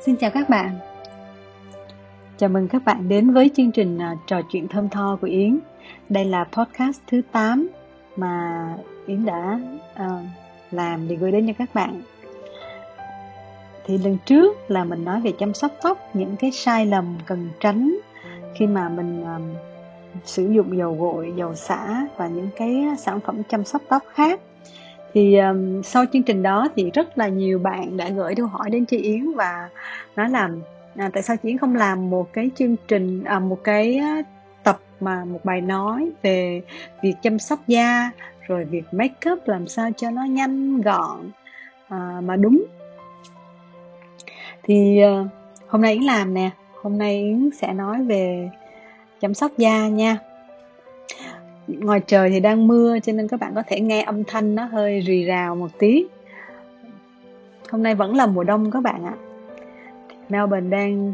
Xin chào các bạn. Chào mừng các bạn đến với chương trình à, trò chuyện thơm tho của Yến. Đây là podcast thứ 8 mà Yến đã uh, làm để gửi đến cho các bạn. Thì lần trước là mình nói về chăm sóc tóc, những cái sai lầm cần tránh khi mà mình um, sử dụng dầu gội, dầu xả và những cái sản phẩm chăm sóc tóc khác thì um, sau chương trình đó thì rất là nhiều bạn đã gửi câu hỏi đến chị Yến và nói là à, tại sao chị Yến không làm một cái chương trình à, một cái tập mà một bài nói về việc chăm sóc da rồi việc make up làm sao cho nó nhanh gọn à, mà đúng? Thì uh, hôm nay Yến làm nè. Hôm nay Yến sẽ nói về chăm sóc da nha ngoài trời thì đang mưa cho nên các bạn có thể nghe âm thanh nó hơi rì rào một tí. Hôm nay vẫn là mùa đông các bạn ạ. Melbourne đang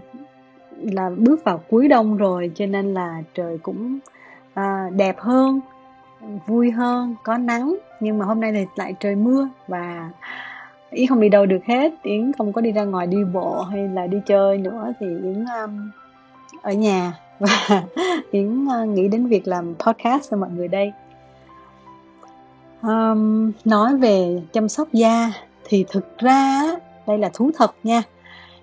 là bước vào cuối đông rồi cho nên là trời cũng à, đẹp hơn vui hơn có nắng. Nhưng mà hôm nay thì lại trời mưa và yến không đi đâu được hết. Yến không có đi ra ngoài đi bộ hay là đi chơi nữa thì yến um, ở nhà. và Yến nghĩ đến việc làm podcast cho mọi người đây. Um, nói về chăm sóc da thì thực ra đây là thú thật nha.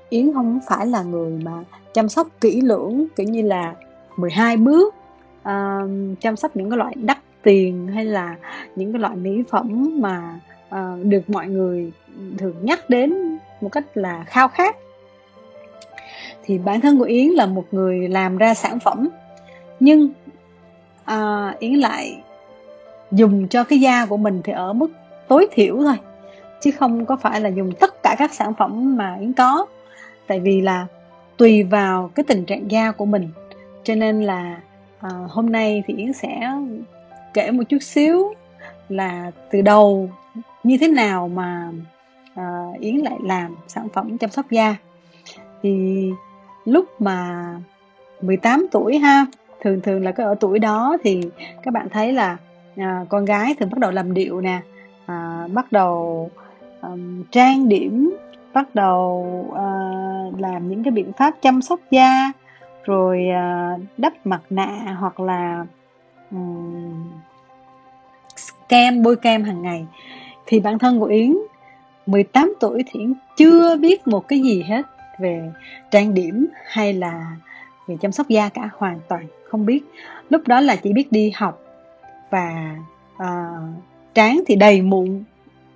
Yến không phải là người mà chăm sóc kỹ lưỡng kiểu như là 12 bước um, chăm sóc những cái loại đắt tiền hay là những cái loại mỹ phẩm mà uh, được mọi người thường nhắc đến một cách là khao khát thì bản thân của yến là một người làm ra sản phẩm. Nhưng à, yến lại dùng cho cái da của mình thì ở mức tối thiểu thôi chứ không có phải là dùng tất cả các sản phẩm mà yến có. Tại vì là tùy vào cái tình trạng da của mình cho nên là à, hôm nay thì yến sẽ kể một chút xíu là từ đầu như thế nào mà à, yến lại làm sản phẩm chăm sóc da. Thì lúc mà 18 tuổi ha thường thường là cái ở tuổi đó thì các bạn thấy là à, con gái thường bắt đầu làm điệu nè à, bắt đầu um, trang điểm bắt đầu uh, làm những cái biện pháp chăm sóc da rồi uh, đắp mặt nạ hoặc là um, kem bôi kem hàng ngày. Thì bản thân của Yến 18 tuổi thì Yến chưa biết một cái gì hết về trang điểm hay là về chăm sóc da cả hoàn toàn không biết. Lúc đó là chỉ biết đi học và ờ, uh, trán thì đầy mụn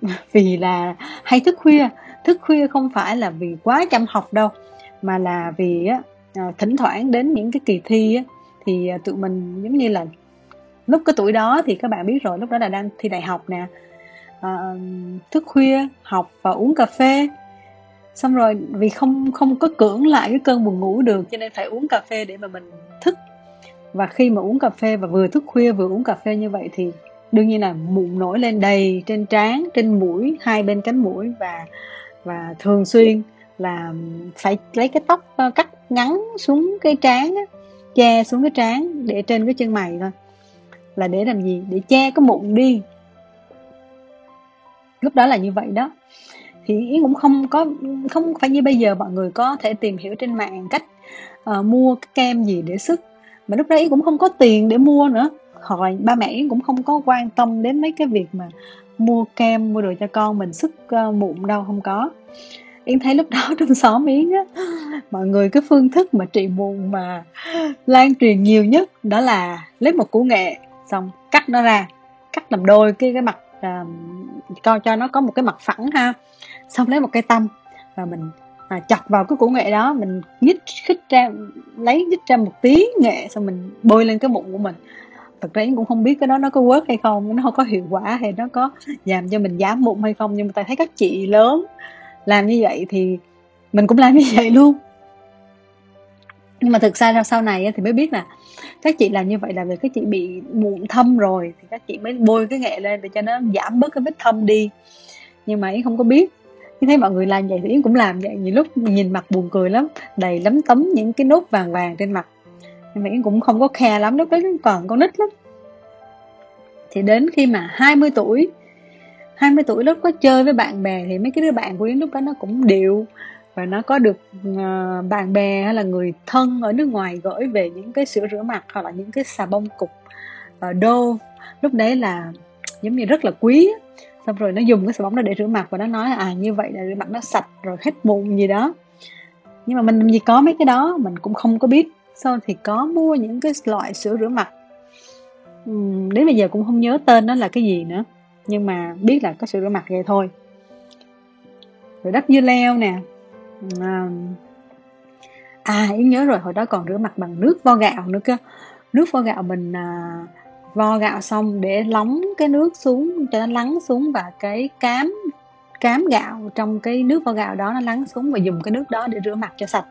vì là hay thức khuya. Thức khuya không phải là vì quá chăm học đâu mà là vì uh, thỉnh thoảng đến những cái kỳ thi á thì uh, tụi mình giống như là lúc cái tuổi đó thì các bạn biết rồi lúc đó là đang thi đại học nè. Uh, thức khuya học và uống cà phê xong rồi vì không không có cưỡng lại cái cơn buồn ngủ được cho nên phải uống cà phê để mà mình thức. Và khi mà uống cà phê và vừa thức khuya vừa uống cà phê như vậy thì đương nhiên là mụn nổi lên đầy trên trán trên mũi hai bên cánh mũi và và thường xuyên là phải lấy cái tóc ờ, cắt ngắn xuống cái trán á, che xuống cái trán để trên cái chân mày thôi. Là để làm gì? Để che cái mụn đi. Lúc đó là như vậy đó thì yến cũng không có không phải như bây giờ mọi người có thể tìm hiểu trên mạng cách uh, mua cái kem gì để sức. Mà lúc đó yến cũng không có tiền để mua nữa. Hoặc ba mẹ yến cũng không có quan tâm đến mấy cái việc mà mua kem mua đồ cho con mình sức uh, mụn đâu không có. Yến thấy lúc đó trong xóm yến á mọi người cái phương thức mà trị mụn mà lan truyền nhiều nhất đó là lấy một củ nghệ xong cắt nó ra cắt làm đôi cái cái mặt uh, coi cho nó có một cái mặt phẳng ha xong lấy một cây tăm và mình à, chọc vào cái củ nghệ đó mình nhích khích ra lấy nhích ra một tí nghệ xong mình bôi lên cái bụng của mình. Thật ra cũng không biết cái đó nó có work hay không nó không có hiệu quả hay nó có làm cho mình giảm mụn hay không nhưng mà ta thấy các chị lớn làm như vậy thì mình cũng làm như vậy luôn. Nhưng mà thực ra sau này thì mới biết là các chị làm như vậy là vì các chị bị mụn thâm rồi thì các chị mới bôi cái nghệ lên để cho nó giảm bớt cái vết thâm đi. Nhưng mà ấy không có biết thấy mọi người làm vậy thì yến cũng làm vậy. Nhiều lúc nhìn mặt buồn cười lắm đầy lấm tấm những cái nốt vàng vàng trên mặt. Nhưng mà yến cũng không có khe lắm lúc đấy còn con nít lắm. Thì đến khi mà 20 tuổi 20 tuổi lúc có chơi với bạn bè thì mấy cái đứa bạn của Yến lúc đó nó cũng điệu và nó có được uh, bạn bè hay là người thân ở nước ngoài gửi về những cái sữa rửa mặt hoặc là những cái xà bông cục uh, đô. Lúc đấy là giống như rất là quý xong rồi nó dùng cái xà bông đó để rửa mặt và nó nói à như vậy là rửa mặt nó sạch rồi hết mụn gì đó. Nhưng mà mình làm gì có mấy cái đó mình cũng không có biết. Sau thì có mua những cái loại sữa rửa mặt. Uhm, đến bây giờ cũng không nhớ tên nó là cái gì nữa. Nhưng mà biết là có sữa rửa mặt vậy thôi. Rồi đắp dưa leo nè. À, à yến nhớ rồi hồi đó còn rửa mặt bằng nước vo gạo nữa cơ. Nước vo gạo mình à, vo gạo xong để lóng cái nước xuống, cho nó lắng xuống và cái cám cám gạo trong cái nước vo gạo đó nó lắng xuống và dùng cái nước đó để rửa mặt cho sạch.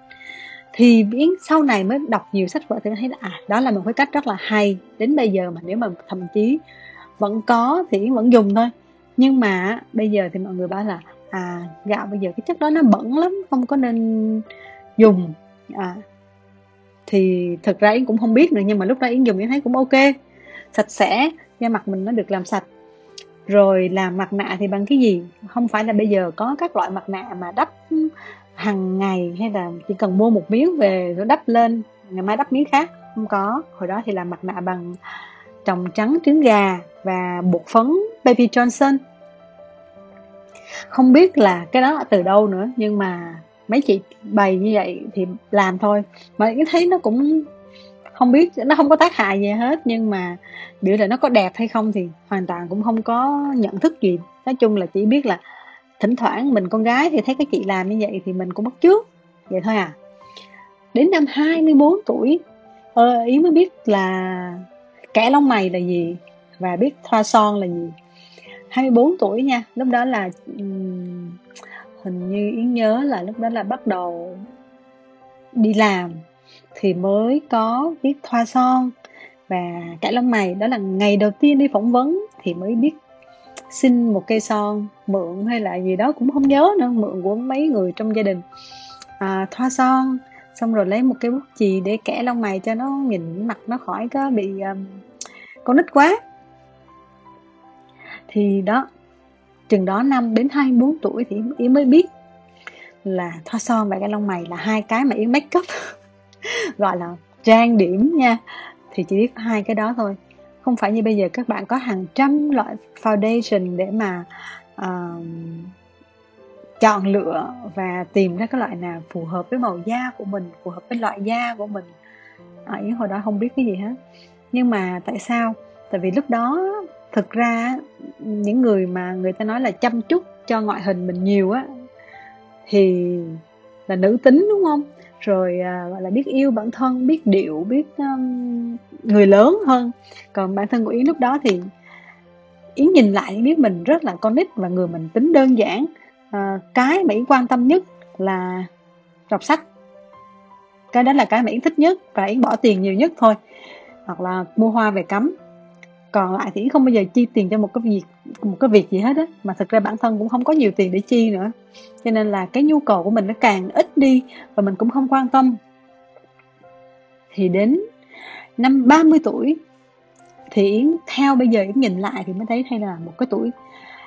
Thì biến sau này mới đọc nhiều sách vở thì thấy là à đó là một cái cách rất là hay. Đến bây giờ mà nếu mà thậm chí vẫn có thì vẫn dùng thôi. Nhưng mà bây giờ thì mọi người bảo là à gạo bây giờ cái chất đó nó bẩn lắm, không có nên dùng. À thì thật ra yến cũng không biết nữa, nhưng mà lúc đó yến dùng yến thấy cũng ok sạch sẽ da mặt mình nó được làm sạch. Rồi làm mặt nạ thì bằng cái gì? Không phải là bây giờ có các loại mặt nạ mà đắp hàng ngày hay là chỉ cần mua một miếng về rồi đắp lên, ngày mai đắp miếng khác? Không có. Hồi đó thì làm mặt nạ bằng trồng trắng, trứng gà và bột phấn baby johnson. Không biết là cái đó từ đâu nữa, nhưng mà mấy chị bày như vậy thì làm thôi. Mà cái thấy nó cũng không biết nó không có tác hại gì hết nhưng mà biểu là nó có đẹp hay không thì hoàn toàn cũng không có nhận thức gì. Nói chung là chỉ biết là thỉnh thoảng mình con gái thì thấy cái chị làm như vậy thì mình cũng bắt trước vậy thôi à. Đến năm 24 tuổi ờ, ý mới biết là kẻ lông mày là gì và biết thoa son là gì. 24 tuổi nha lúc đó là um, hình như yến nhớ là lúc đó là bắt đầu đi làm thì mới có biết thoa son. Và cải lông mày đó là ngày đầu tiên đi phỏng vấn thì mới biết xin một cây son mượn hay là gì đó cũng không nhớ nữa mượn của mấy người trong gia đình. À, thoa son xong rồi lấy một cái bút chì để kẻ lông mày cho nó nhìn mặt nó khỏi có bị um, con nít quá. Thì đó chừng đó năm đến 24 tuổi thì Yến mới biết là thoa son và cái lông mày là hai cái mà Yến make up. gọi là trang điểm nha. Thì chỉ biết hai cái đó thôi. Không phải như bây giờ các bạn có hàng trăm loại foundation để mà uh, chọn lựa và tìm ra cái loại nào phù hợp với màu da của mình phù hợp với loại da của mình. À, hồi đó không biết cái gì hết. Nhưng mà tại sao? Tại vì lúc đó thực ra những người mà người ta nói là chăm chút cho ngoại hình mình nhiều á thì là nữ tính đúng không? Rồi à, gọi là biết yêu bản thân biết điệu biết um, người lớn hơn. Còn bản thân của yến lúc đó thì yến nhìn lại biết mình rất là con nít và người mình tính đơn giản. À, cái mà yến quan tâm nhất là đọc sách. Cái đó là cái mà yến thích nhất và yến bỏ tiền nhiều nhất thôi. Hoặc là mua hoa về cắm còn lại thì không bao giờ chi tiền cho một cái việc một cái việc gì hết á. Mà thực ra bản thân cũng không có nhiều tiền để chi nữa. Cho nên là cái nhu cầu của mình nó càng ít đi và mình cũng không quan tâm. Thì đến năm 30 tuổi thì Yến theo bây giờ Yến nhìn lại thì mới thấy hay là một cái tuổi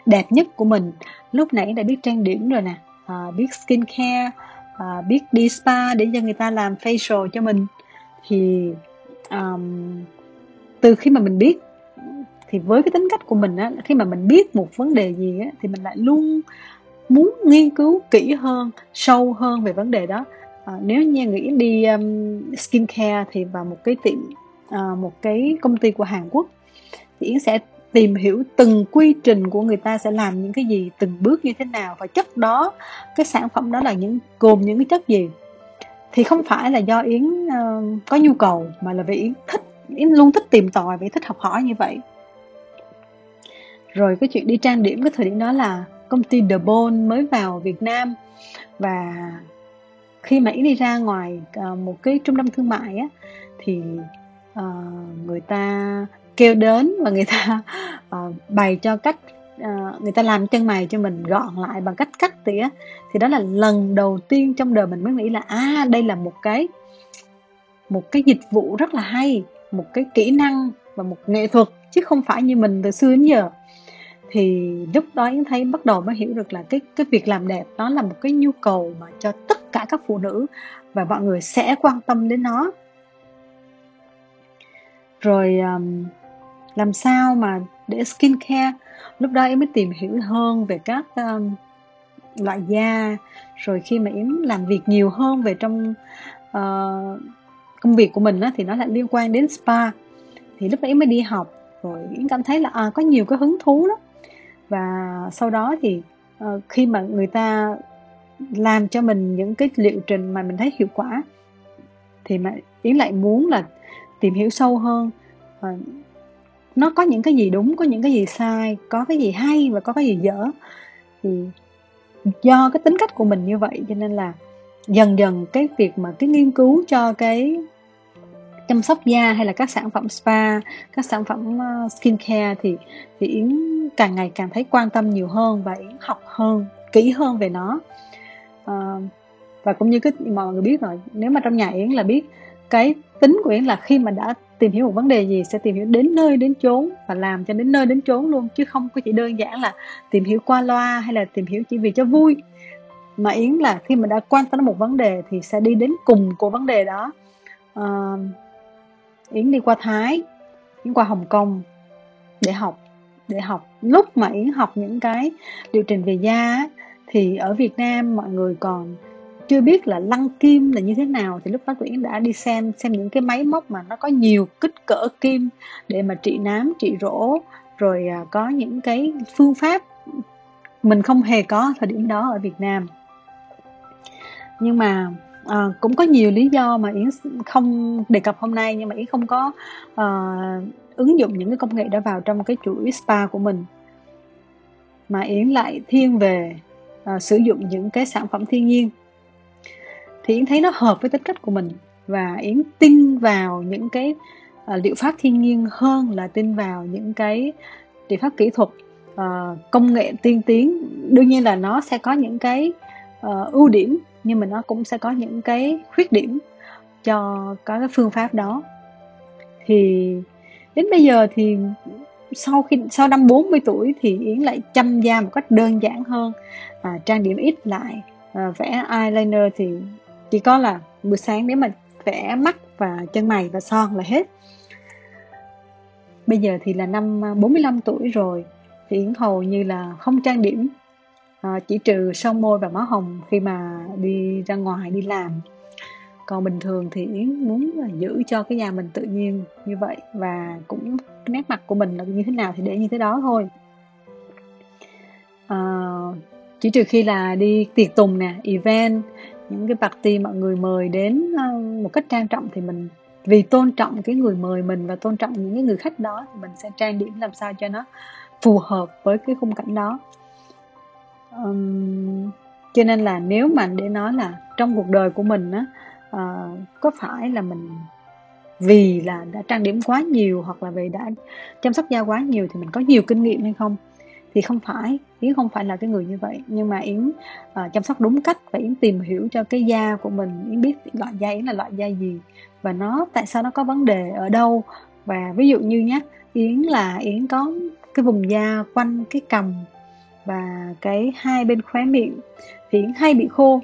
đẹp nhất của mình. Lúc nãy đã biết trang điểm rồi nè à, biết skin care à, biết đi spa để cho người ta làm facial cho mình. Thì um, từ khi mà mình biết thì với cái tính cách của mình á khi mà mình biết một vấn đề gì á thì mình lại luôn muốn nghiên cứu kỹ hơn sâu hơn về vấn đề đó. À, nếu như nghĩ đi um, skin care thì vào một cái tiệm uh, một cái công ty của Hàn Quốc thì Yến sẽ tìm hiểu từng quy trình của người ta sẽ làm những cái gì từng bước như thế nào. Và chất đó cái sản phẩm đó là những gồm những cái chất gì? Thì không phải là do Yến uh, có nhu cầu mà là vì Yến thích Yến luôn thích tìm tòi và thích học hỏi như vậy rồi cái chuyện đi trang điểm cái thời điểm đó là công ty The Bone mới vào Việt Nam. Và khi mà Yến đi ra ngoài uh, một cái trung tâm thương mại á thì uh, người ta kêu đến và người ta uh, bày cho cách uh, người ta làm chân mày cho mình gọn lại bằng cách cắt tỉa. Thì đó là lần đầu tiên trong đời mình mới nghĩ là à đây là một cái một cái dịch vụ rất là hay một cái kỹ năng và một nghệ thuật chứ không phải như mình từ xưa đến giờ thì lúc đó Yến thấy bắt đầu mới hiểu được là cái cái việc làm đẹp nó là một cái nhu cầu mà cho tất cả các phụ nữ và mọi người sẽ quan tâm đến nó. Rồi um, làm sao mà để skin care lúc đó em mới tìm hiểu hơn về các um, loại da. Rồi khi mà yến làm việc nhiều hơn về trong uh, công việc của mình á, thì nó lại liên quan đến spa. Thì lúc đấy mới đi học rồi yến cảm thấy là à, có nhiều cái hứng thú đó và sau đó thì uh, khi mà người ta làm cho mình những cái liệu trình mà mình thấy hiệu quả thì mà yến lại muốn là tìm hiểu sâu hơn. Uh, nó có những cái gì đúng có những cái gì sai có cái gì hay và có cái gì dở. Thì do cái tính cách của mình như vậy cho nên là dần dần cái việc mà cái nghiên cứu cho cái chăm sóc da hay là các sản phẩm spa các sản phẩm ờ, skin care thì thì yến càng ngày càng thấy quan tâm nhiều hơn và yến học hơn kỹ hơn về nó. À, và cũng như cái mọi người biết rồi nếu mà trong nhà yến là biết cái tính của yến là khi mà đã tìm hiểu một vấn đề gì sẽ tìm hiểu đến nơi đến chốn và làm cho đến nơi đến chốn luôn chứ không có chỉ đơn giản là tìm hiểu qua loa hay là tìm hiểu chỉ vì cho vui. Mà yến là khi mà đã quan tâm đến một vấn đề thì sẽ đi đến cùng của vấn đề đó. À, yến đi qua thái, yến qua hồng kông để học để học. Lúc mà yến học những cái liệu trình về da thì ở việt nam mọi người còn chưa biết là lăng kim là như thế nào. Thì lúc đó tụi yến đã đi xem xem những cái máy móc mà nó có nhiều kích cỡ kim để mà trị nám, trị rỗ, rồi à, có những cái phương pháp mình không hề có thời điểm đó ở việt nam. Nhưng mà à, cũng có nhiều lý do mà yến không đề cập hôm nay nhưng mà yến không có à, ứng dụng những cái công nghệ đó vào trong cái chuỗi spa của mình. Mà yến lại thiên về à, sử dụng những cái sản phẩm thiên nhiên. Thì yến thấy nó hợp với tính cách của mình và yến tin vào những cái uh, liệu pháp thiên nhiên hơn là tin vào những cái liệu pháp kỹ thuật uh, công nghệ tiên tiến. Đương nhiên là nó sẽ có những cái uh, ưu điểm nhưng mà nó cũng sẽ có những cái khuyết điểm cho có cái phương pháp đó. Thì đến bây giờ thì sau khi sau năm 40 tuổi thì Yến lại chăm da một cách đơn giản hơn à, trang điểm ít lại. À, vẽ eyeliner thì chỉ có là buổi sáng nếu mà vẽ mắt và chân mày và son là hết. Bây giờ thì là năm 45 tuổi rồi thì Yến hầu như là không trang điểm à, chỉ trừ son môi và má hồng khi mà đi ra ngoài đi làm. Còn bình thường thì yến muốn là giữ cho cái nhà mình tự nhiên như vậy và cũng nét mặt của mình là như thế nào thì để như thế đó thôi. À, chỉ trừ khi là đi tiệc tùng nè event những cái party mọi người mời đến ờ, một cách trang trọng thì mình vì tôn trọng cái người mời mình và tôn trọng những cái người khách đó thì mình sẽ trang điểm làm sao cho nó phù hợp với cái khung cảnh đó um, cho nên là nếu mà để nói là trong cuộc đời của mình á uh, có phải là mình vì là đã trang điểm quá nhiều hoặc là vì đã chăm sóc da quá nhiều thì mình có nhiều kinh nghiệm hay không? Thì không phải yến không phải là cái người như vậy. Nhưng mà yến uh, chăm sóc đúng cách và yến tìm hiểu cho cái da của mình. Yến biết loại da yến là loại da gì và nó tại sao nó có vấn đề ở đâu? Và ví dụ như nhé yến là yến có cái vùng da quanh cái cằm và cái hai bên khóe miệng thì hay bị khô.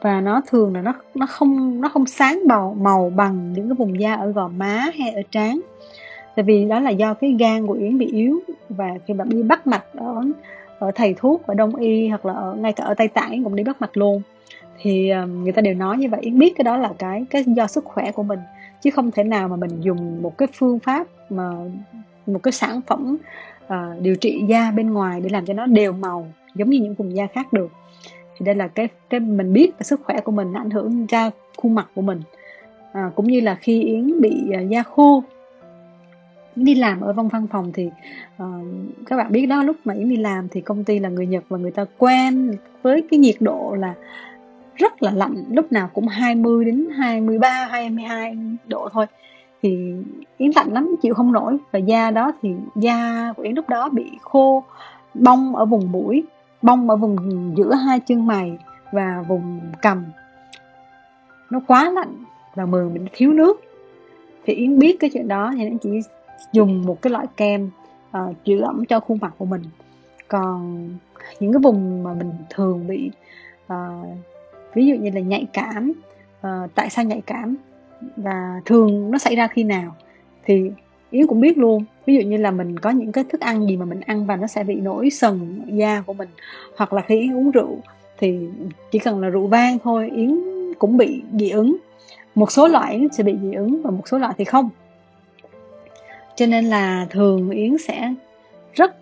Và nó thường là nó nó không nó không sáng màu màu bằng những cái vùng da ở gò má hay ở trán. Tại vì đó là do cái gan của yến bị yếu và khi bạn đi bắt mạch ở ở thầy thuốc ở đông y hoặc là ở, ngay cả ở tây tạng cũng đi bắt mạch luôn. Thì ờ, người ta đều nói như vậy. Yến biết cái đó là cái cái do sức khỏe của mình, chứ không thể nào mà mình dùng một cái phương pháp mà, một cái sản phẩm uh, điều trị da bên ngoài để làm cho nó đều màu giống như những vùng da khác được. Thì đây là cái cái mình biết là sức khỏe của mình ảnh hưởng ra khuôn mặt của mình. À, cũng như là khi yến bị uh, da khô đi làm ở văn văn phòng thì uh, các bạn biết đó lúc mà yến đi làm thì công ty là người nhật và người ta quen với cái nhiệt độ là rất là lạnh lúc nào cũng 20 đến 23 22 độ thôi thì yến lạnh lắm chịu không nổi. Và da đó thì da của yến lúc đó bị khô bong ở vùng mũi bong ở vùng giữa hai chân mày và vùng cằm nó quá lạnh và mờ mình thiếu nước. Thì yến biết cái chuyện đó thì nó chỉ dùng một cái loại kem uh, chữa ẩm cho khuôn mặt của mình. Còn những cái vùng mà mình thường bị uh, ví dụ như là nhạy cảm uh, tại sao nhạy cảm? Và thường nó xảy ra khi nào thì yến cũng biết luôn. Ví dụ như là mình có những cái thức ăn gì mà mình ăn và nó sẽ bị nổi sần da của mình. Hoặc là khi yến uống rượu thì chỉ cần là rượu vang thôi yến cũng bị dị ứng. Một số loại yến sẽ bị dị ứng và một số loại thì không. Cho nên là thường yến sẽ rất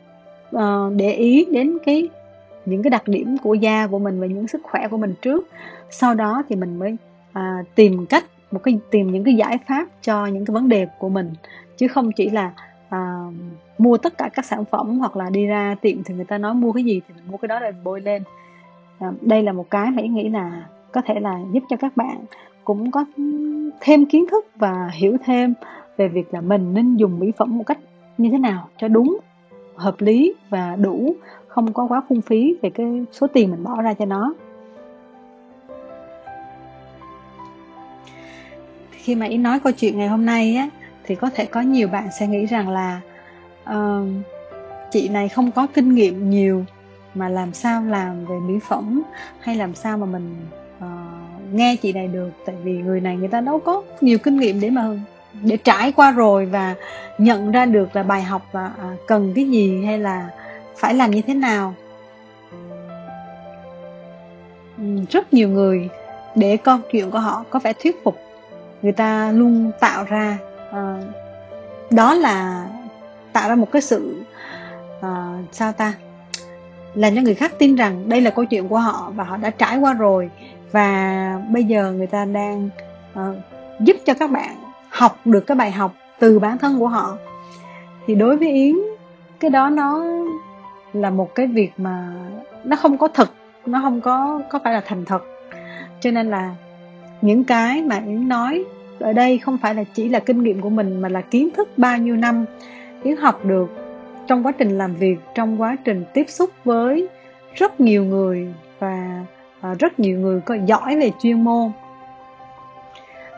uh, để ý đến cái những cái đặc điểm của da của mình và những sức khỏe của mình trước. Sau đó thì mình mới à, tìm cách một cái tìm những cái giải pháp cho những cái vấn đề của mình chứ không chỉ là à, mua tất cả các sản phẩm hoặc là đi ra tiệm thì người ta nói mua cái gì thì mình mua cái đó để bôi lên. À, đây là một cái mà ý nghĩ là có thể là giúp cho các bạn cũng có thêm kiến thức và hiểu thêm về việc là mình nên dùng mỹ phẩm một cách như thế nào cho đúng hợp lý và đủ không có quá phung phí về cái số tiền mình bỏ ra cho nó. Khi mà ý nói câu chuyện ngày hôm nay á thì có thể có nhiều bạn sẽ nghĩ rằng là uh, chị này không có kinh nghiệm nhiều mà làm sao làm về mỹ phẩm hay làm sao mà mình uh, nghe chị này được. Tại vì người này người ta đâu có nhiều kinh nghiệm để mà để trải qua rồi và nhận ra được là bài học và uh, cần cái gì hay là phải làm như thế nào. Ừ, rất nhiều người để câu chuyện của họ có vẻ thuyết phục người ta luôn tạo ra uh, đó là tạo ra một cái sự uh, sao ta? Làm cho người khác tin rằng đây là câu chuyện của họ và họ đã trải qua rồi. Và bây giờ người ta đang uh, giúp cho các bạn học được cái bài học từ bản thân của họ. Thì đối với yến cái đó nó là một cái việc mà nó không có thật nó không có có phải là thành thật. Cho nên là những cái mà yến nói ở đây không phải là chỉ là kinh nghiệm của mình mà là kiến thức bao nhiêu năm yến học được trong quá trình làm việc trong quá trình tiếp xúc với rất nhiều người và à, rất nhiều người có giỏi về chuyên môn.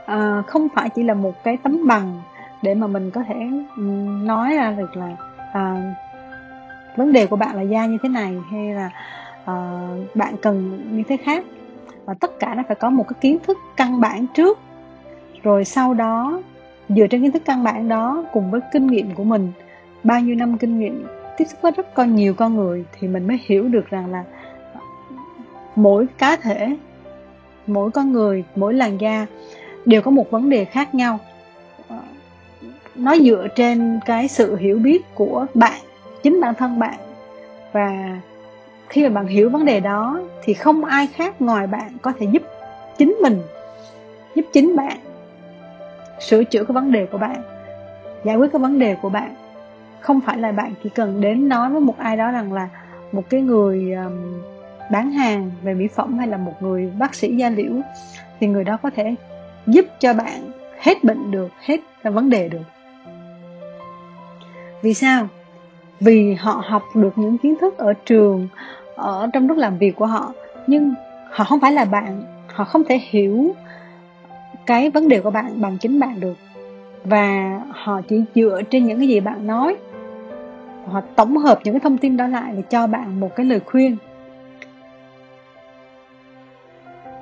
À, không phải chỉ là một cái tấm bằng để mà mình có thể nói ra được là à, vấn đề của bạn là da như thế này hay là à, bạn cần như thế khác và tất cả nó phải có một cái kiến thức căn bản trước. Rồi sau đó, dựa trên kiến thức căn bản đó cùng với kinh nghiệm của mình, bao nhiêu năm kinh nghiệm, tiếp xúc với rất con nhiều con người thì mình mới hiểu được rằng là mỗi cá thể, mỗi con người, mỗi làn da đều có một vấn đề khác nhau. Nó dựa trên cái sự hiểu biết của bạn, chính bản thân bạn và khi mà bạn hiểu vấn đề đó thì không ai khác ngoài bạn có thể giúp chính mình giúp chính bạn sửa chữa cái vấn đề của bạn giải quyết cái vấn đề của bạn. Không phải là bạn chỉ cần đến nói với một ai đó rằng là một cái người um, bán hàng về mỹ phẩm hay là một người bác sĩ da liễu thì người đó có thể giúp cho bạn hết bệnh được hết vấn đề được. Vì sao? Vì họ học được những kiến thức ở trường ở trong lúc làm việc của họ. Nhưng họ không phải là bạn. Họ không thể hiểu cái vấn đề của bạn bằng chính bạn được. Và họ chỉ dựa trên những cái gì bạn nói. Họ tổng hợp những cái thông tin đó lại để cho bạn một cái lời khuyên.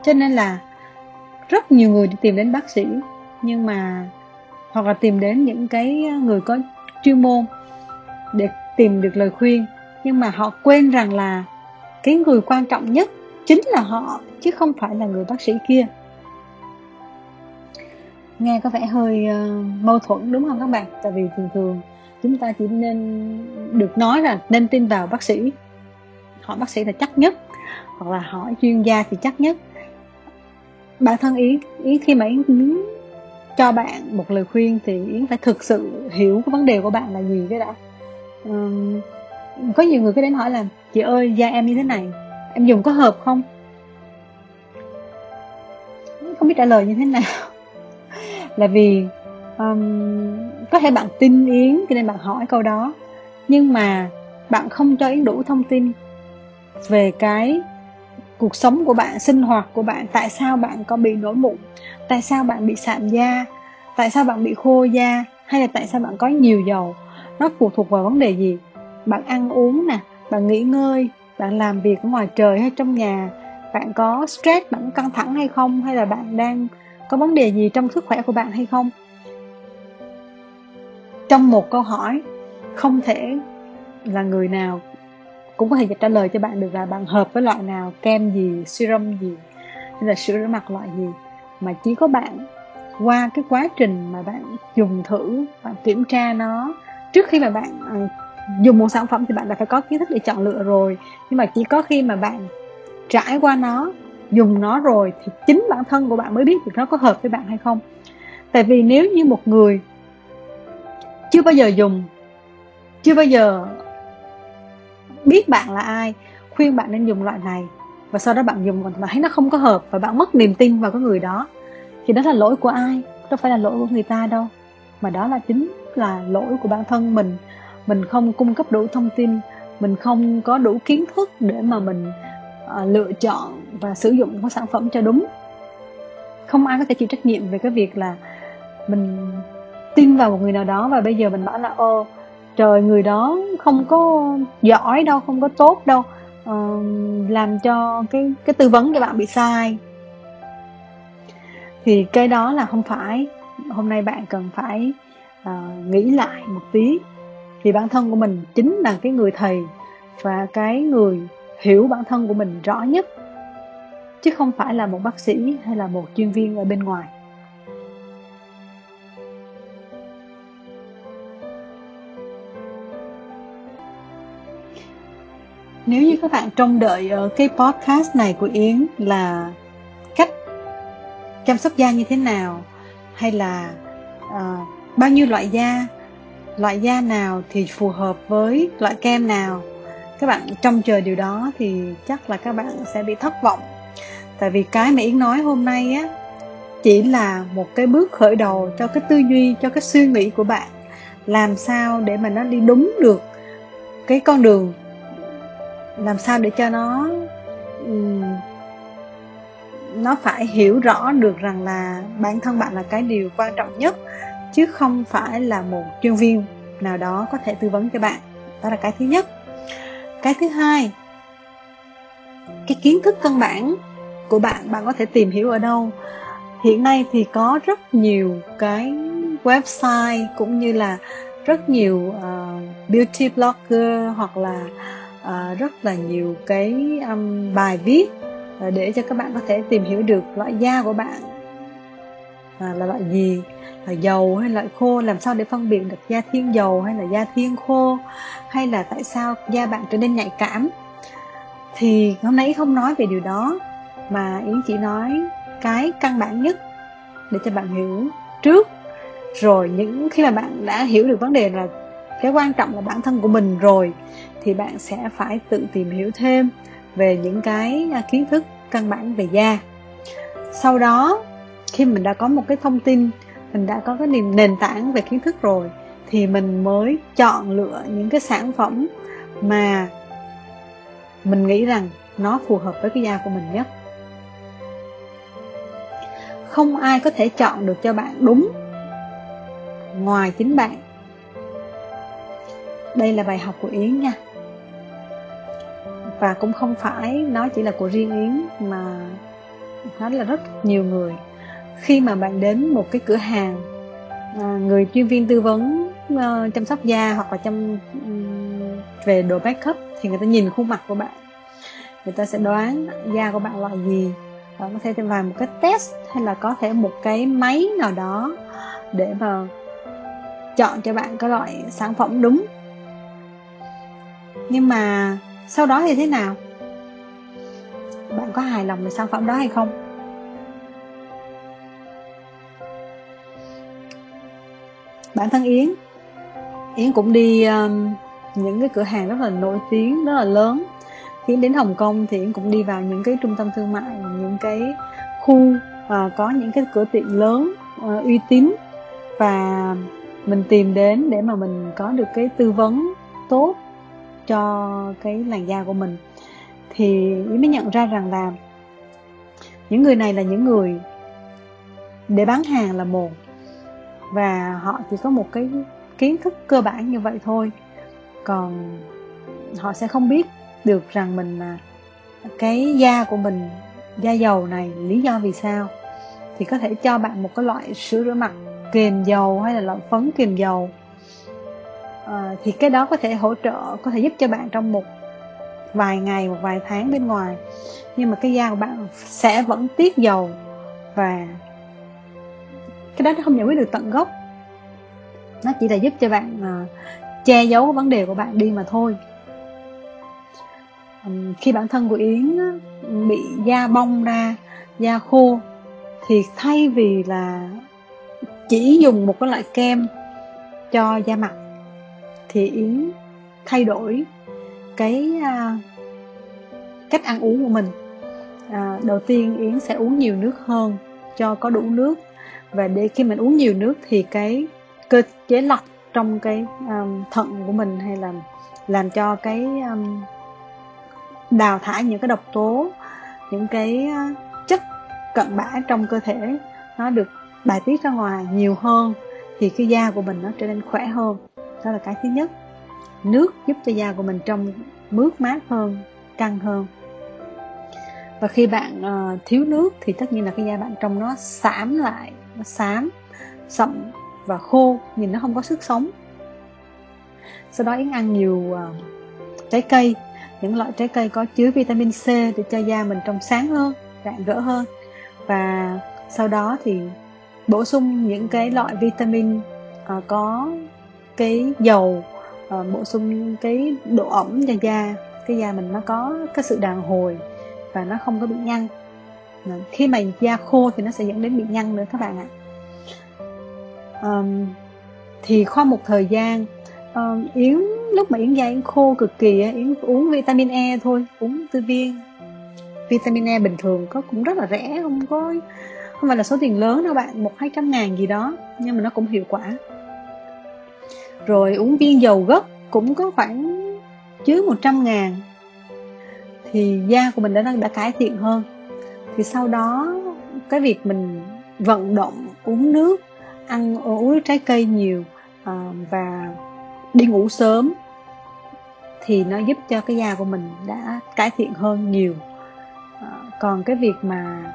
Cho nên là rất nhiều người đi tìm đến bác sĩ. Nhưng mà hoặc là tìm đến những cái người có chuyên môn để tìm được lời khuyên. Nhưng mà họ quên rằng là cái người quan trọng nhất chính là họ chứ không phải là người bác sĩ kia. Nghe có vẻ hơi uh, mâu thuẫn đúng không các bạn? Tại vì thường thường chúng ta chỉ nên được nói là nên tin vào bác sĩ. Họ bác sĩ là chắc nhất hoặc là hỏi chuyên gia thì chắc nhất. Bản thân yến yến khi mà yến muốn cho bạn một lời khuyên thì yến phải thực sự hiểu cái vấn đề của bạn là gì cái đã. Um, có nhiều người cứ đến hỏi là chị ơi da em như thế này em dùng có hợp không? Không biết trả lời như thế nào. Là vì um, có thể bạn tin yến cho nên bạn hỏi câu đó. Nhưng mà bạn không cho yến đủ thông tin về cái cuộc sống của bạn sinh hoạt của bạn tại sao bạn có bị nổi mụn tại sao bạn bị sạm da tại sao bạn bị khô da hay là tại sao bạn có nhiều dầu nó phụ thuộc vào vấn đề gì bạn ăn uống nè, bạn nghỉ ngơi, bạn làm việc ngoài trời hay trong nhà. Bạn có stress, bạn có căng thẳng hay không? Hay là bạn đang có vấn đề gì trong sức khỏe của bạn hay không? Trong một câu hỏi, không thể là người nào cũng có thể trả lời cho bạn được là bạn hợp với loại nào, kem gì, serum gì, hay là sữa rửa mặt loại gì. Mà chỉ có bạn, qua cái quá trình mà bạn dùng thử, bạn kiểm tra nó trước khi mà bạn à, dùng một sản phẩm thì bạn đã phải có kiến thức để chọn lựa rồi. Nhưng mà chỉ có khi mà bạn trải qua nó, dùng nó rồi thì chính bản thân của bạn mới biết được nó có hợp với bạn hay không. Tại vì nếu như một người chưa bao giờ dùng, chưa bao giờ biết bạn là ai, khuyên bạn nên dùng loại này, và sau đó bạn dùng mà thấy nó không có hợp và bạn mất niềm tin vào cái người đó, thì đó là lỗi của ai? Đâu phải là lỗi của người ta đâu, mà đó là chính là lỗi của bản thân mình mình không cung cấp đủ thông tin mình không có đủ kiến thức để mà mình uh, lựa chọn và sử dụng cái sản phẩm cho đúng. Không ai có thể chịu trách nhiệm về cái việc là mình tin vào một người nào đó và bây giờ mình bảo là ô trời người đó không có giỏi đâu không có tốt đâu uh, làm cho cái cái tư vấn cho bạn bị sai. Thì cái đó là không phải hôm nay bạn cần phải uh, nghĩ lại một tí thì bản thân của mình chính là cái người thầy và cái người hiểu bản thân của mình rõ nhất chứ không phải là một bác sĩ hay là một chuyên viên ở bên ngoài. Nếu như các bạn trông đợi ở cái podcast này của yến là cách chăm sóc da như thế nào hay là uh, bao nhiêu loại da loại da nào thì phù hợp với loại kem nào. Các bạn trông chờ điều đó thì chắc là các bạn sẽ bị thất vọng. Tại vì cái mà yến nói hôm nay á, chỉ là một cái bước khởi đầu cho cái tư duy, cho cái suy nghĩ của bạn. Làm sao để mà nó đi đúng được cái con đường? Làm sao để cho nó nó phải hiểu rõ được rằng là bản thân bạn là cái điều quan trọng nhất chứ không phải là một chuyên viên nào đó có thể tư vấn cho bạn. Đó là cái thứ nhất. Cái thứ hai cái kiến thức căn bản của bạn bạn có thể tìm hiểu ở đâu? Hiện nay thì có rất nhiều cái website cũng như là rất nhiều uh, beauty blogger hoặc là uh, rất là nhiều cái um, bài viết ờ, để cho các bạn có thể tìm hiểu được loại da của bạn à, là loại gì? Là dầu hay loại khô? Làm sao để phân biệt được da thiên dầu hay là da thiên khô? Hay là tại sao da bạn trở nên nhạy cảm? Thì hôm nay không nói về điều đó mà yến chỉ nói cái căn bản nhất để cho bạn hiểu trước. Rồi những khi mà bạn đã hiểu được vấn đề là cái quan trọng là bản thân của mình rồi thì bạn sẽ phải tự tìm hiểu thêm về những cái à, kiến thức căn bản về da. Sau đó khi mình đã có một cái thông tin, mình đã có cái niềm, nền tảng về kiến thức rồi, thì mình mới chọn lựa những cái sản phẩm mà mình nghĩ rằng nó phù hợp với cái da của mình nhất. Không ai có thể chọn được cho bạn đúng ngoài chính bạn. Đây là bài học của yến nha. Và cũng không phải nó chỉ là của riêng yến mà nó là rất nhiều người khi mà bạn đến một cái cửa hàng à, người chuyên viên tư vấn uh, chăm sóc da hoặc là chăm um, về đồ make up thì người ta nhìn khuôn mặt của bạn. Người ta sẽ đoán da của bạn loại gì. Và có thể vào một cái test hay là có thể một cái máy nào đó để mà chọn cho bạn cái loại sản phẩm đúng. Nhưng mà sau đó thì thế nào? Bạn có hài lòng về sản phẩm đó hay không? Bản thân yến. Yến cũng đi um, những cái cửa hàng rất là nổi tiếng rất là lớn. Khi đến hồng kông thì yến cũng đi vào những cái trung tâm thương mại những cái khu uh, có những cái cửa tiệm lớn uh, uy tín. Và mình tìm đến để mà mình có được cái tư vấn tốt cho cái làn da của mình. Thì yến mới nhận ra rằng là những người này là những người để bán hàng là một và họ chỉ có một cái kiến thức cơ bản như vậy thôi. Còn họ sẽ không biết được rằng mình là cái da của mình da dầu này lý do vì sao. Thì có thể cho bạn một cái loại sữa rửa mặt kềm dầu hay là loại phấn kềm dầu. À, thì cái đó có thể hỗ trợ có thể giúp cho bạn trong một vài ngày một vài tháng bên ngoài. Nhưng mà cái da của bạn sẽ vẫn tiết dầu và cái đó nó không giải quyết được tận gốc. Nó chỉ là giúp cho bạn uh, che giấu vấn đề của bạn đi mà thôi. Um, khi bản thân của yến bị da bong ra da khô thì thay vì là chỉ dùng một cái loại kem cho da mặt thì yến thay đổi cái uh, cách ăn uống của mình. À, đầu tiên yến sẽ uống nhiều nước hơn cho có đủ nước và để khi mình uống nhiều nước thì cái cơ chế lọc trong cái um, thận của mình hay là làm cho cái um, đào thải những cái độc tố những cái uh, chất cận bã trong cơ thể nó được bài tiết ra ngoài nhiều hơn thì cái da của mình nó trở nên khỏe hơn. Đó là cái thứ nhất. Nước giúp cho da của mình trong mướt mát hơn căng hơn. Và khi bạn uh, thiếu nước thì tất nhiên là cái da bạn trong nó xám lại nó xám sậm và khô nhìn nó không có sức sống. Sau đó yến ăn nhiều uh, trái cây. Những loại trái cây có chứa vitamin C để cho da mình trong sáng hơn rạng rỡ hơn. Và sau đó thì bổ sung những cái loại vitamin uh, có cái dầu uh, bổ sung cái độ ẩm cho da cái da mình nó có cái sự đàn hồi và nó không có bị nhăn Ờ, khi mà da khô thì nó sẽ dẫn đến bị nhăn nữa các bạn ạ. Um, thì qua một thời gian um, yến lúc mà yến da yến khô cực kỳ yến uống vitamin e thôi uống tư viên. Vitamin e bình thường có cũng rất là rẻ không có không phải là số tiền lớn đâu bạn một hai trăm ngàn gì đó nhưng mà nó cũng hiệu quả. Rồi uống viên dầu gốc cũng có khoảng dưới 100 ngàn thì da của mình đã đã cải thiện hơn thì sau đó cái việc mình vận động uống nước ăn uống trái cây nhiều à, và đi ngủ sớm thì nó giúp cho cái da của mình đã cải thiện hơn nhiều. À, còn cái việc mà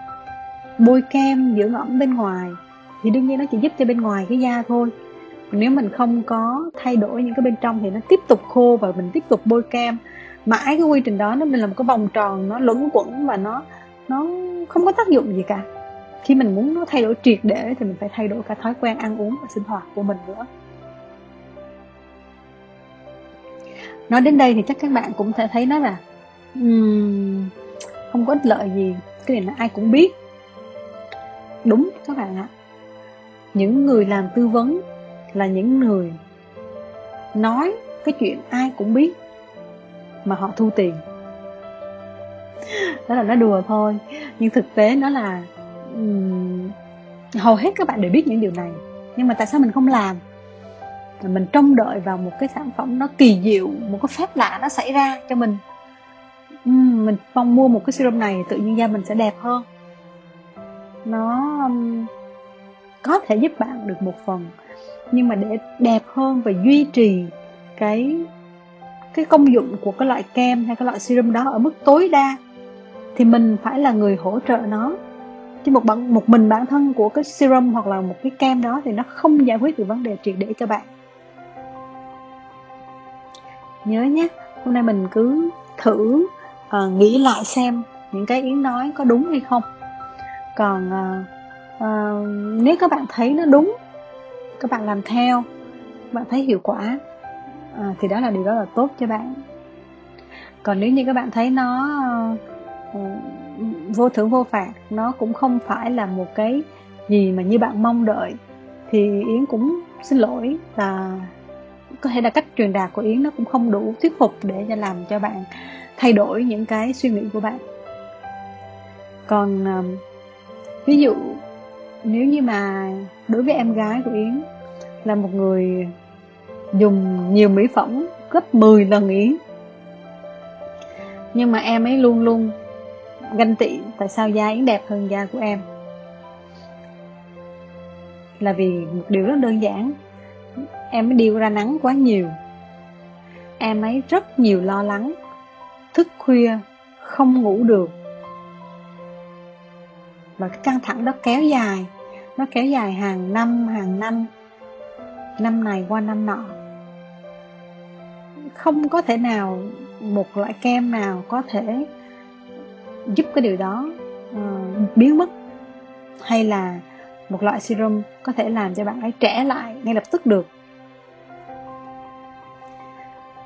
bôi kem dưỡng ẩm bên ngoài thì đương nhiên nó chỉ giúp cho bên ngoài cái da thôi. Nếu mình không có thay đổi những cái bên trong thì nó tiếp tục khô và mình tiếp tục bôi kem. Mãi cái quy trình đó nó mình là một cái vòng tròn nó luẩn quẩn và nó nó không có tác dụng gì cả. Khi mình muốn nó thay đổi triệt để thì mình phải thay đổi cả thói quen ăn uống và sinh hoạt của mình nữa. Nói đến đây thì chắc các bạn cũng thể thấy nó là um, không có ích lợi gì. Cái này là ai cũng biết. Đúng các bạn ạ. Những người làm tư vấn là những người nói cái chuyện ai cũng biết mà họ thu tiền đó là nó đùa thôi. Nhưng thực tế nó là um, hầu hết các bạn đều biết những điều này. Nhưng mà tại sao mình không làm? Mình trông đợi vào một cái sản phẩm nó kỳ diệu một cái phép lạ nó xảy ra cho mình. Um, mình mong mua một cái serum này tự nhiên da mình sẽ đẹp hơn. Nó um, có thể giúp bạn được một phần nhưng mà để đẹp hơn và duy trì cái cái công dụng của cái loại kem hay cái loại serum đó ở mức tối đa thì mình phải là người hỗ trợ nó. Chứ một bản một mình bản thân của cái serum hoặc là một cái kem đó thì nó không giải quyết được vấn đề triệt để cho bạn. Nhớ nhé hôm nay mình cứ thử uh, nghĩ lại xem những cái yến nói có đúng hay không. Còn uh, uh, nếu các bạn thấy nó đúng các bạn làm theo bạn thấy hiệu quả uh, thì đó là điều đó là tốt cho bạn. Còn nếu như các bạn thấy nó uh, Ừ, vô thưởng vô phạt. Nó cũng không phải là một cái gì mà như bạn mong đợi. Thì yến cũng xin lỗi là có thể là cách truyền đạt của yến nó cũng không đủ thuyết phục để cho làm cho bạn thay đổi những cái suy nghĩ của bạn. Còn ờ, ví dụ nếu như mà đối với em gái của yến là một người dùng nhiều mỹ phẩm gấp 10 lần yến, nhưng mà em ấy luôn luôn ganh tị tại sao da yến đẹp hơn da của em? Là vì một điều rất đơn giản. Em mới đi ra nắng quá nhiều. Em ấy rất nhiều lo lắng. Thức khuya, không ngủ được. Và cái căng thẳng đó kéo dài. Nó kéo dài hàng năm hàng năm. Năm này qua năm nọ. Không có thể nào một loại kem nào có thể giúp cái điều đó uh, biến mất? Hay là một loại serum có thể làm cho bạn ấy trẻ lại ngay lập tức được?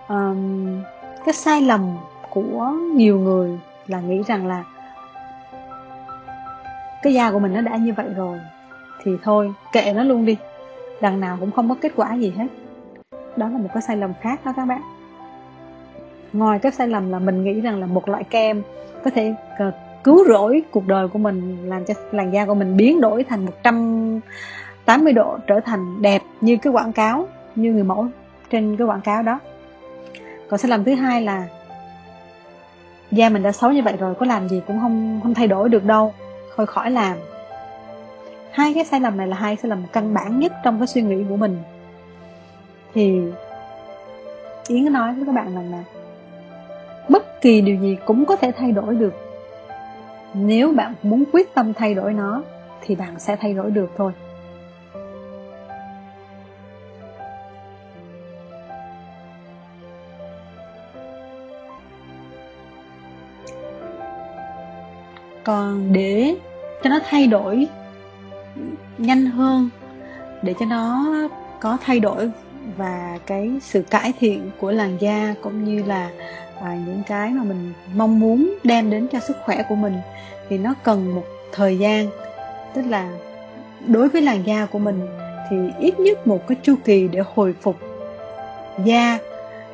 Um, cái sai lầm của nhiều người là nghĩ rằng là cái da của mình nó đã như vậy rồi thì thôi kệ nó luôn đi. Đằng nào cũng không có kết quả gì hết. Đó là một cái sai lầm khác đó các bạn. Ngoài cái sai lầm là mình nghĩ rằng là một loại kem có thể ờ, cứu rỗi cuộc đời của mình, làm cho làn da của mình biến đổi thành 180 độ, trở thành đẹp như cái quảng cáo, như người mẫu trên cái quảng cáo đó. Còn sai lầm thứ hai là da mình đã xấu như vậy rồi, có làm gì cũng không không thay đổi được đâu, thôi khỏi làm. Hai cái sai lầm này là hai sai lầm căn bản nhất trong cái suy nghĩ của mình. Thì yến nói với các bạn rằng là bất kỳ điều gì cũng có thể thay đổi được. Nếu bạn muốn quyết tâm thay đổi nó, thì bạn sẽ thay đổi được thôi. Còn để cho nó thay đổi nhanh hơn, để cho nó có thay đổi và cái sự cải thiện của làn da cũng như là à, những cái mà mình mong muốn đem đến cho sức khỏe của mình thì nó cần một thời gian. Tức là đối với làn da của mình thì ít nhất một cái chu kỳ để hồi phục da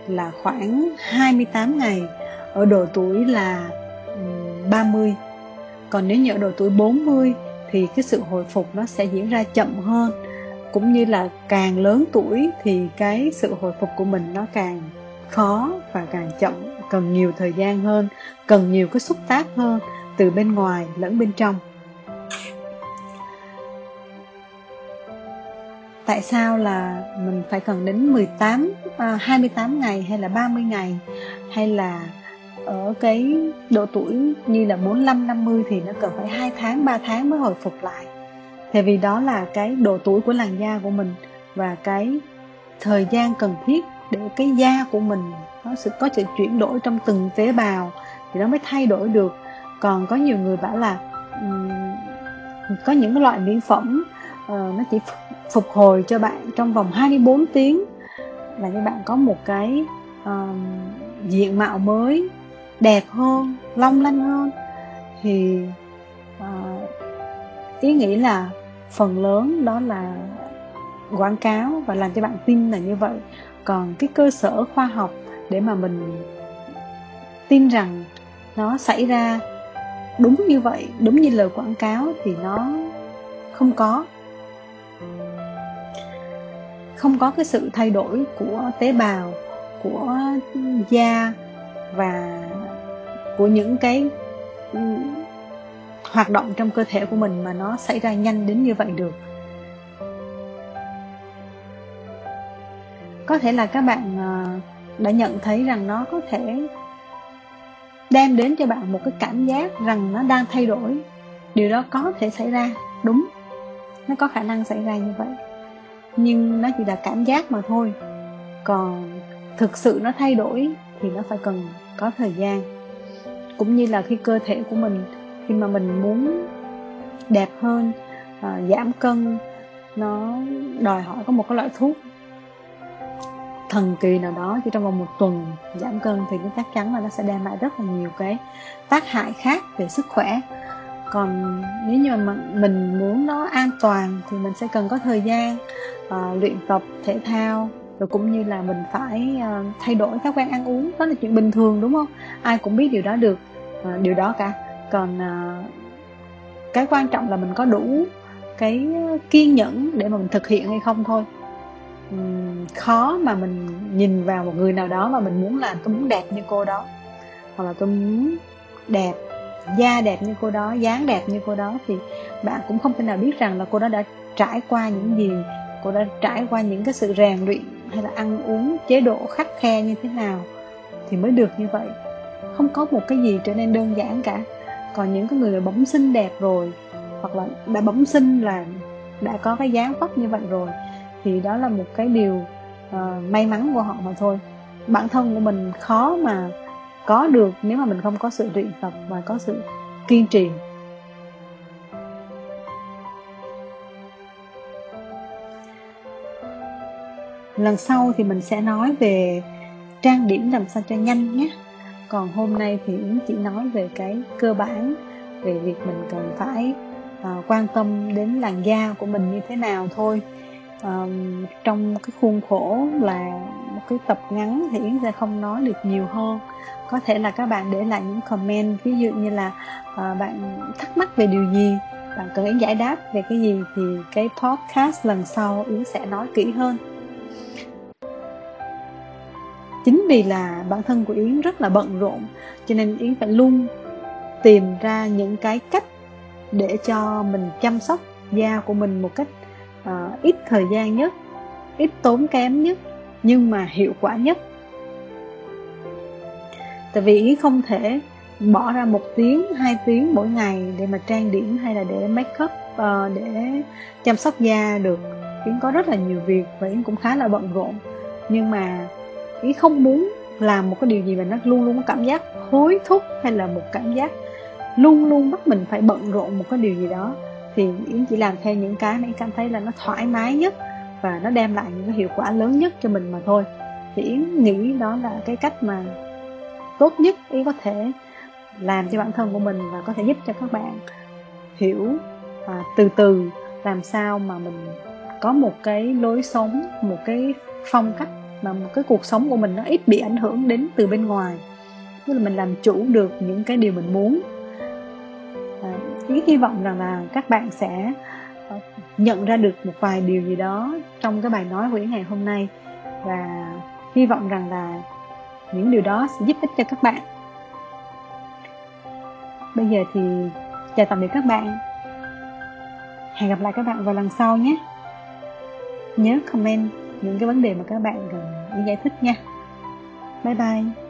là khoảng 28 ngày ở độ tuổi là 30 còn nếu như ở độ tuổi 40 thì cái sự hồi phục nó sẽ diễn ra chậm hơn cũng như là càng lớn tuổi thì cái sự hồi phục của mình nó càng khó và càng chậm cần nhiều thời gian hơn cần nhiều cái xúc tác hơn từ bên ngoài lẫn bên trong tại sao là mình phải cần đến 18 à, 28 ngày hay là 30 ngày hay là ở cái độ tuổi như là 45 50 thì nó cần phải 2 tháng 3 tháng mới hồi phục lại. Thì vì đó là cái độ tuổi của làn da của mình và cái thời gian cần thiết để cái da của mình nó sẽ có sự chuyển đổi trong từng tế bào thì nó mới thay đổi được. Còn có nhiều người bảo là um, có những loại mỹ phẩm uh, nó chỉ phục hồi cho bạn trong vòng 24 tiếng là như bạn có một cái uh, diện mạo mới đẹp hơn long lanh hơn thì uh, ý nghĩ là phần lớn đó là quảng cáo và làm cho bạn tin là như vậy. Còn cái cơ sở khoa học để mà mình tin rằng nó xảy ra đúng như vậy, đúng như lời quảng cáo thì nó không có. Không có cái sự thay đổi của tế bào, của da và của những cái hoạt động trong cơ thể của mình mà nó xảy ra nhanh đến như vậy được. Có thể là các bạn à, đã nhận thấy rằng nó có thể đem đến cho bạn một cái cảm giác rằng nó đang thay đổi. Điều đó có thể xảy ra, đúng, nó có khả năng xảy ra như vậy. Nhưng nó chỉ là cảm giác mà thôi. Còn thực sự nó thay đổi thì nó phải cần có thời gian. Cũng như là khi cơ thể của mình khi mà mình muốn đẹp hơn à, giảm cân nó đòi hỏi có một cái loại thuốc thần kỳ nào đó chỉ trong vòng một tuần giảm cân thì nó chắc chắn là nó sẽ đem lại rất là nhiều cái tác hại khác về sức khỏe. Còn nếu như mà mình muốn nó an toàn thì mình sẽ cần có thời gian uh, luyện tập thể thao rồi cũng như là mình phải uh, thay đổi thói quen ăn uống. Đó là chuyện bình thường đúng không? Ai cũng biết điều đó được uh, điều đó cả còn à, cái quan trọng là mình có đủ cái kiên nhẫn để mà mình thực hiện hay không thôi. Uhm, khó mà mình nhìn vào một người nào đó mà mình muốn là tôi muốn đẹp như cô đó hoặc là tôi muốn đẹp da đẹp như cô đó dáng đẹp như cô đó thì bạn cũng không thể nào biết rằng là cô đó đã trải qua những gì cô đã trải qua những cái sự rèn luyện hay là ăn uống chế độ khắc khe như thế nào thì mới được như vậy. Không có một cái gì trở nên đơn giản cả còn những cái người bẩm sinh đẹp rồi hoặc là đã bóng sinh là đã có cái dáng vóc như vậy rồi thì đó là một cái điều uh, may mắn của họ mà thôi. Bản thân của mình khó mà có được nếu mà mình không có sự luyện tập và có sự kiên trì. Lần sau thì mình sẽ nói về trang điểm làm sao cho nhanh nhé còn hôm nay thì yến chỉ nói về cái cơ bản về việc mình cần phải uh, quan tâm đến làn da của mình như thế nào thôi. Um, trong cái khuôn khổ là một cái tập ngắn thì yến sẽ không nói được nhiều hơn. Có thể là các bạn để lại những comment ví dụ như là uh, bạn thắc mắc về điều gì bạn cần yến giải đáp về cái gì thì cái podcast lần sau yến sẽ nói kỹ hơn chính vì là bản thân của yến rất là bận rộn cho nên yến phải luôn tìm ra những cái cách để cho mình chăm sóc da của mình một cách uh, ít thời gian nhất ít tốn kém nhất nhưng mà hiệu quả nhất. Tại vì yến không thể bỏ ra một tiếng hai tiếng mỗi ngày để mà trang điểm hay là để make up uh, để chăm sóc da được. Yến có rất là nhiều việc và yến cũng khá là bận rộn. Nhưng mà ý không muốn làm một cái điều gì mà nó luôn luôn có cảm giác hối thúc hay là một cảm giác luôn luôn bắt mình phải bận rộn một cái điều gì đó thì yến chỉ làm theo những cái mà yến cảm thấy là nó thoải mái nhất và nó đem lại những cái hiệu quả lớn nhất cho mình mà thôi. Thì yến nghĩ đó là cái cách mà tốt nhất yến có thể làm cho bản thân của mình và có thể giúp cho các bạn hiểu à, từ từ làm sao mà mình có một cái lối sống một cái phong cách mà một cái cuộc sống của mình nó ít bị ảnh hưởng đến từ bên ngoài. Tức là mình làm chủ được những cái điều mình muốn. À, ý hy vọng rằng là các bạn sẽ ờ, nhận ra được một vài điều gì đó trong cái bài nói của ngày hôm nay. Và hy vọng rằng là những điều đó sẽ giúp ích cho các bạn. Bây giờ thì chào tạm biệt các bạn. Hẹn gặp lại các bạn vào lần sau nhé. Nhớ comment những cái vấn đề mà các bạn cần giải thích nha. Bye bye.